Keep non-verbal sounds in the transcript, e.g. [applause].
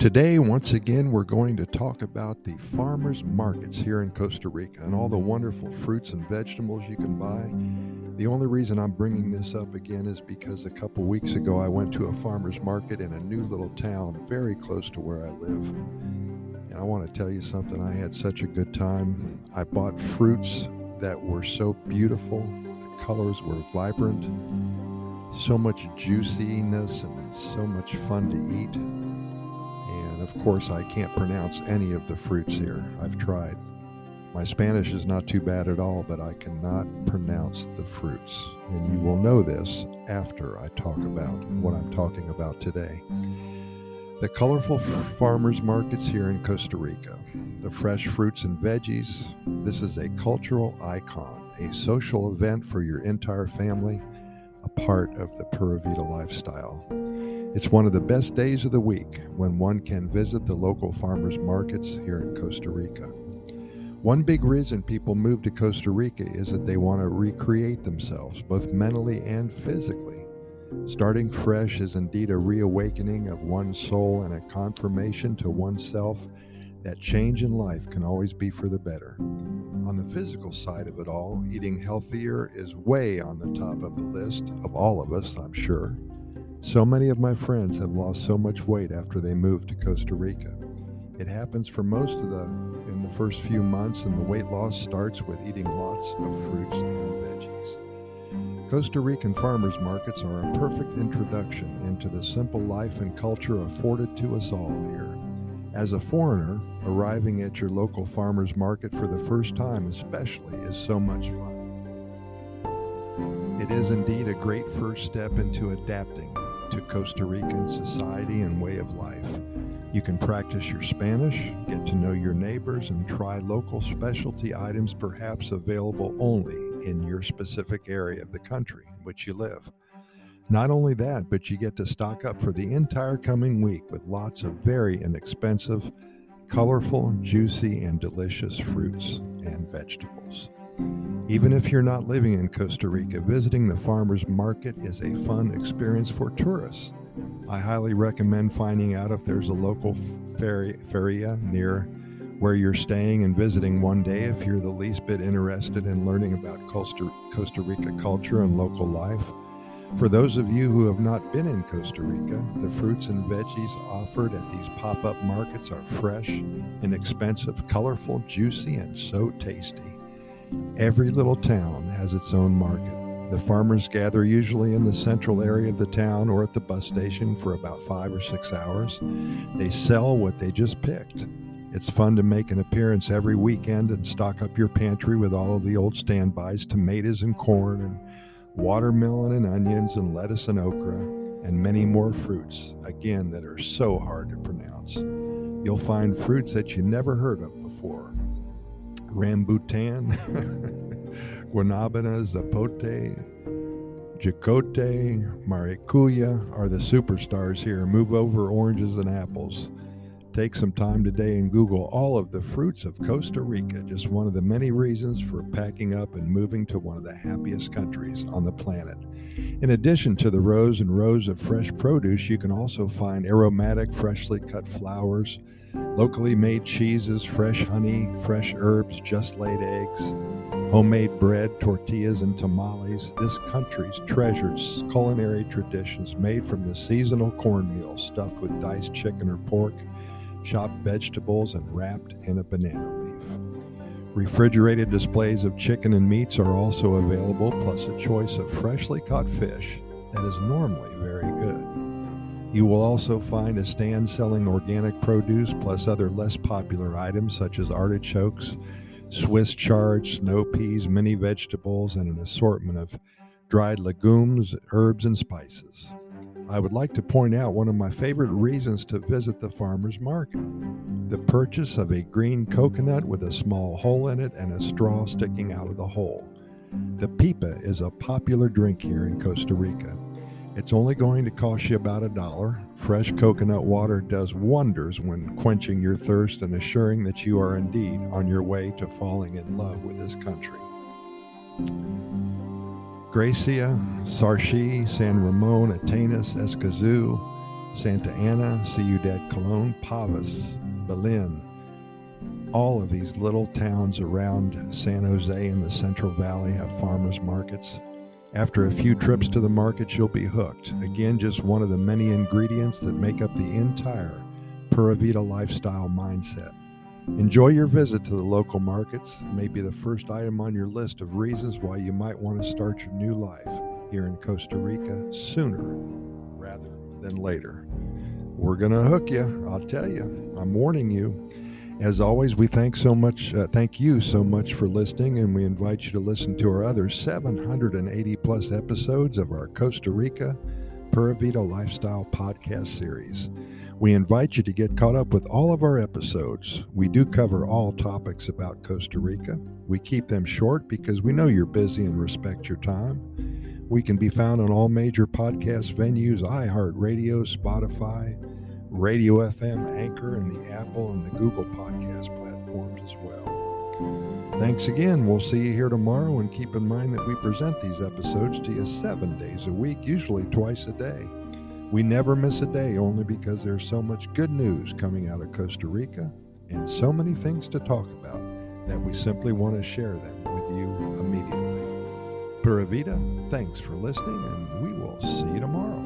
Today, once again, we're going to talk about the farmers markets here in Costa Rica and all the wonderful fruits and vegetables you can buy. The only reason I'm bringing this up again is because a couple weeks ago I went to a farmers market in a new little town very close to where I live. And I want to tell you something, I had such a good time. I bought fruits that were so beautiful, the colors were vibrant, so much juiciness, and so much fun to eat. And of course, I can't pronounce any of the fruits here. I've tried. My Spanish is not too bad at all, but I cannot pronounce the fruits. And you will know this after I talk about what I'm talking about today. The colorful farmers markets here in Costa Rica, the fresh fruits and veggies. This is a cultural icon, a social event for your entire family, a part of the Pura Vida lifestyle. It's one of the best days of the week when one can visit the local farmers markets here in Costa Rica. One big reason people move to Costa Rica is that they want to recreate themselves, both mentally and physically. Starting fresh is indeed a reawakening of one's soul and a confirmation to oneself that change in life can always be for the better. On the physical side of it all, eating healthier is way on the top of the list of all of us, I'm sure. So many of my friends have lost so much weight after they moved to Costa Rica. It happens for most of the in the first few months, and the weight loss starts with eating lots of fruits and veggies. Costa Rican farmers markets are a perfect introduction into the simple life and culture afforded to us all here. As a foreigner, arriving at your local farmers market for the first time, especially, is so much fun. It is indeed a great first step into adapting to Costa Rican society and way of life. You can practice your Spanish, get to know your neighbors, and try local specialty items perhaps available only in your specific area of the country in which you live. Not only that, but you get to stock up for the entire coming week with lots of very inexpensive, colorful, juicy, and delicious fruits and vegetables. Even if you're not living in Costa Rica, visiting the farmer's market is a fun experience for tourists. I highly recommend finding out if there's a local feria, feria near where you're staying and visiting one day if you're the least bit interested in learning about Costa, Costa Rica culture and local life. For those of you who have not been in Costa Rica, the fruits and veggies offered at these pop up markets are fresh, inexpensive, colorful, juicy, and so tasty. Every little town has its own market. The farmers gather usually in the central area of the town or at the bus station for about five or six hours. They sell what they just picked. It's fun to make an appearance every weekend and stock up your pantry with all of the old standbys tomatoes and corn and watermelon and onions and lettuce and okra and many more fruits, again, that are so hard to pronounce. You'll find fruits that you never heard of before rambutan, [laughs] guanabana, zapote, jacote, maracuya are the superstars here. Move over oranges and apples. Take some time today and Google all of the fruits of Costa Rica, just one of the many reasons for packing up and moving to one of the happiest countries on the planet. In addition to the rows and rows of fresh produce, you can also find aromatic, freshly cut flowers, locally made cheeses, fresh honey, fresh herbs, just laid eggs, homemade bread, tortillas, and tamales. This country's treasured culinary traditions made from the seasonal cornmeal stuffed with diced chicken or pork, chopped vegetables, and wrapped in a banana leaf. Refrigerated displays of chicken and meats are also available, plus a choice of freshly caught fish that is normally very good. You will also find a stand selling organic produce plus other less popular items such as artichokes, Swiss chard, snow peas, mini vegetables, and an assortment of dried legumes, herbs, and spices. I would like to point out one of my favorite reasons to visit the farmer's market the purchase of a green coconut with a small hole in it and a straw sticking out of the hole. The pipa is a popular drink here in Costa Rica. It's only going to cost you about a dollar. Fresh coconut water does wonders when quenching your thirst and assuring that you are indeed on your way to falling in love with this country. Grecia, Sarchi, San Ramon, Atenas, Escazú, Santa Ana, Ciudad Colon, Pavas, Belen, all of these little towns around San Jose in the Central Valley have farmers markets. After a few trips to the market, you'll be hooked. Again, just one of the many ingredients that make up the entire Pura Vida lifestyle mindset. Enjoy your visit to the local markets. It may be the first item on your list of reasons why you might want to start your new life here in Costa Rica sooner rather than later. We're going to hook you, I'll tell you. I'm warning you. As always, we thank so much, uh, thank you so much for listening, and we invite you to listen to our other 780 plus episodes of our Costa Rica Pura Vida Lifestyle podcast series. We invite you to get caught up with all of our episodes. We do cover all topics about Costa Rica. We keep them short because we know you're busy and respect your time. We can be found on all major podcast venues iHeartRadio, Spotify, Radio FM, Anchor, and the Apple and the Google podcast platforms as well. Thanks again. We'll see you here tomorrow, and keep in mind that we present these episodes to you seven days a week, usually twice a day. We never miss a day only because there's so much good news coming out of Costa Rica and so many things to talk about that we simply want to share them with you immediately. Pura Vida, thanks for listening, and we will see you tomorrow.